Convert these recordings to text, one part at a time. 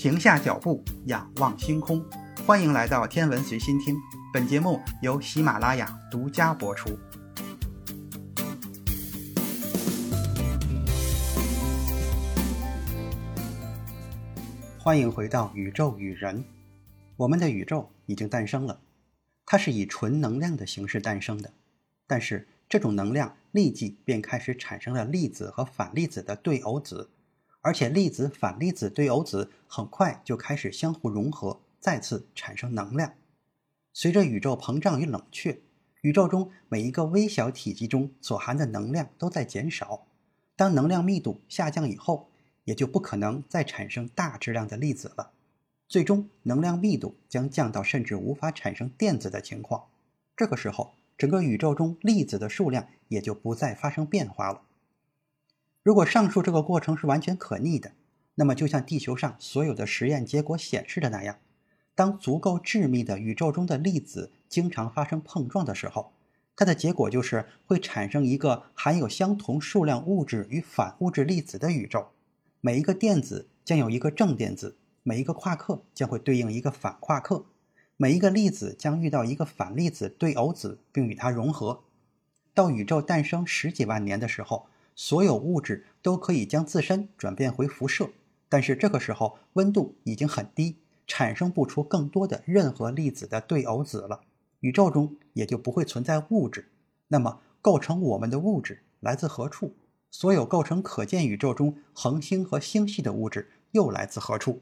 停下脚步，仰望星空。欢迎来到天文随心听，本节目由喜马拉雅独家播出。欢迎回到宇宙与人。我们的宇宙已经诞生了，它是以纯能量的形式诞生的，但是这种能量立即便开始产生了粒子和反粒子的对偶子。而且粒子反粒子对偶子很快就开始相互融合，再次产生能量。随着宇宙膨胀与冷却，宇宙中每一个微小体积中所含的能量都在减少。当能量密度下降以后，也就不可能再产生大质量的粒子了。最终，能量密度将降到甚至无法产生电子的情况。这个时候，整个宇宙中粒子的数量也就不再发生变化了。如果上述这个过程是完全可逆的，那么就像地球上所有的实验结果显示的那样，当足够致密的宇宙中的粒子经常发生碰撞的时候，它的结果就是会产生一个含有相同数量物质与反物质粒子的宇宙。每一个电子将有一个正电子，每一个夸克将会对应一个反夸克，每一个粒子将遇到一个反粒子对偶子，并与它融合。到宇宙诞生十几万年的时候。所有物质都可以将自身转变回辐射，但是这个时候温度已经很低，产生不出更多的任何粒子的对偶子了，宇宙中也就不会存在物质。那么，构成我们的物质来自何处？所有构成可见宇宙中恒星和星系的物质又来自何处？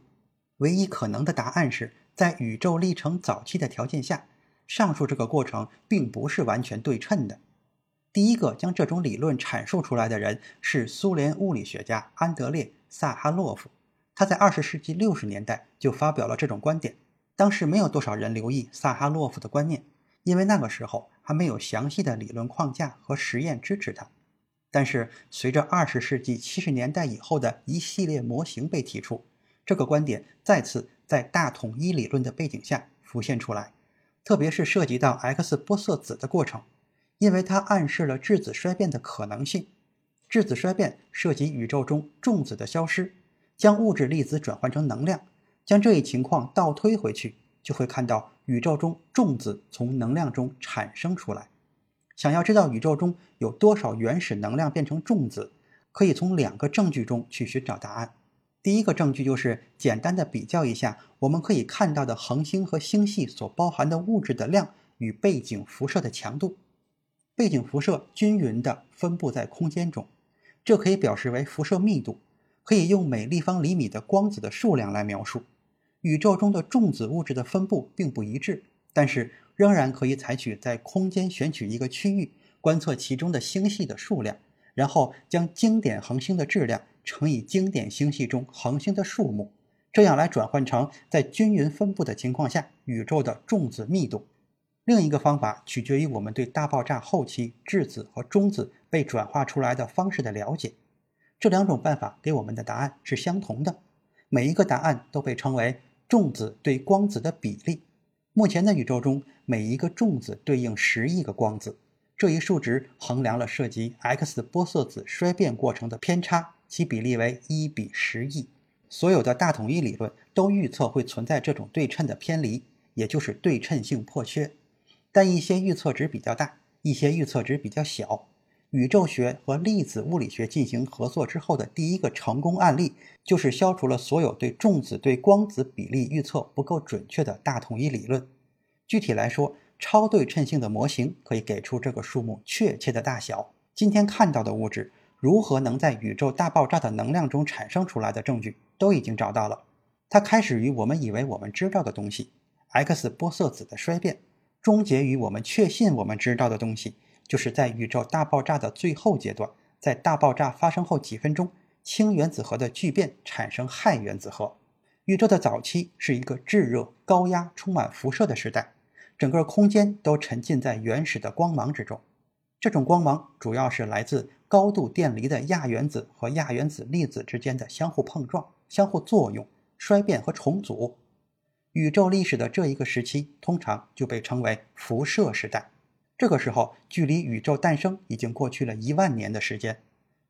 唯一可能的答案是在宇宙历程早期的条件下，上述这个过程并不是完全对称的。第一个将这种理论阐述出来的人是苏联物理学家安德烈·萨哈洛夫。他在二十世纪六十年代就发表了这种观点。当时没有多少人留意萨哈洛夫的观念，因为那个时候还没有详细的理论框架和实验支持他。但是随着二十世纪七十年代以后的一系列模型被提出，这个观点再次在大统一理论的背景下浮现出来，特别是涉及到 X 玻色子的过程。因为它暗示了质子衰变的可能性。质子衰变涉及宇宙中重子的消失，将物质粒子转换成能量。将这一情况倒推回去，就会看到宇宙中重子从能量中产生出来。想要知道宇宙中有多少原始能量变成重子，可以从两个证据中去寻找答案。第一个证据就是简单的比较一下我们可以看到的恒星和星系所包含的物质的量与背景辐射的强度。背景辐射均匀地分布在空间中，这可以表示为辐射密度，可以用每立方厘米的光子的数量来描述。宇宙中的重子物质的分布并不一致，但是仍然可以采取在空间选取一个区域，观测其中的星系的数量，然后将经典恒星的质量乘以经典星系中恒星的数目，这样来转换成在均匀分布的情况下宇宙的重子密度。另一个方法取决于我们对大爆炸后期质子和中子被转化出来的方式的了解。这两种办法给我们的答案是相同的。每一个答案都被称为重子对光子的比例。目前的宇宙中，每一个重子对应十亿个光子。这一数值衡量了涉及 X 玻色子衰变过程的偏差，其比例为一比十亿。所有的大统一理论都预测会存在这种对称的偏离，也就是对称性破缺。但一些预测值比较大，一些预测值比较小。宇宙学和粒子物理学进行合作之后的第一个成功案例，就是消除了所有对重子对光子比例预测不够准确的大统一理论。具体来说，超对称性的模型可以给出这个数目确切的大小。今天看到的物质如何能在宇宙大爆炸的能量中产生出来的证据都已经找到了。它开始于我们以为我们知道的东西 ——X 玻色子的衰变。终结于我们确信我们知道的东西，就是在宇宙大爆炸的最后阶段，在大爆炸发生后几分钟，氢原子核的聚变产生氦原子核。宇宙的早期是一个炙热、高压、充满辐射的时代，整个空间都沉浸在原始的光芒之中。这种光芒主要是来自高度电离的亚原子和亚原子粒子之间的相互碰撞、相互作用、衰变和重组。宇宙历史的这一个时期，通常就被称为辐射时代。这个时候，距离宇宙诞生已经过去了一万年的时间。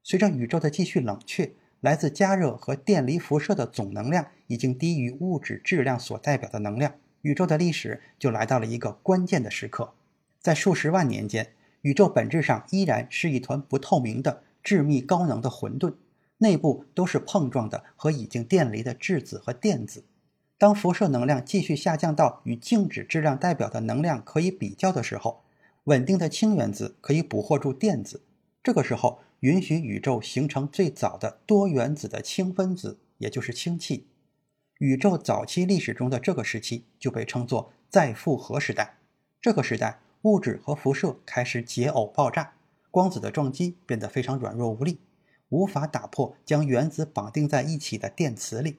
随着宇宙的继续冷却，来自加热和电离辐射的总能量已经低于物质质量所代表的能量，宇宙的历史就来到了一个关键的时刻。在数十万年间，宇宙本质上依然是一团不透明的致密高能的混沌，内部都是碰撞的和已经电离的质子和电子。当辐射能量继续下降到与静止质量代表的能量可以比较的时候，稳定的氢原子可以捕获住电子。这个时候，允许宇宙形成最早的多原子的氢分子，也就是氢气。宇宙早期历史中的这个时期就被称作再复合时代。这个时代，物质和辐射开始解耦爆炸，光子的撞击变得非常软弱无力，无法打破将原子绑定在一起的电磁力。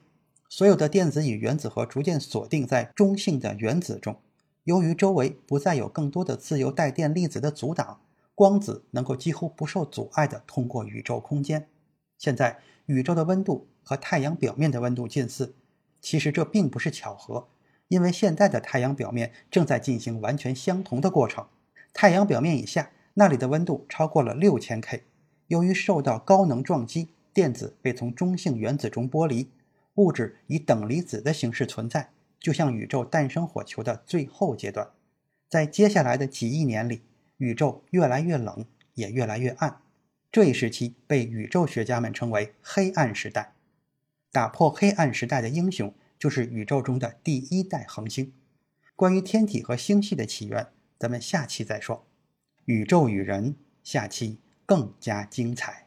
所有的电子与原子核逐渐锁定在中性的原子中。由于周围不再有更多的自由带电粒子的阻挡。光子能够几乎不受阻碍地通过宇宙空间。现在，宇宙的温度和太阳表面的温度近似。其实这并不是巧合，因为现在的太阳表面正在进行完全相同的过程。太阳表面以下，那里的温度超过了六千 K。由于受到高能撞击，电子被从中性原子中剥离，物质以等离子的形式存在，就像宇宙诞生火球的最后阶段。在接下来的几亿年里。宇宙越来越冷，也越来越暗。这一时期被宇宙学家们称为“黑暗时代”。打破黑暗时代的英雄就是宇宙中的第一代恒星。关于天体和星系的起源，咱们下期再说。宇宙与人，下期更加精彩。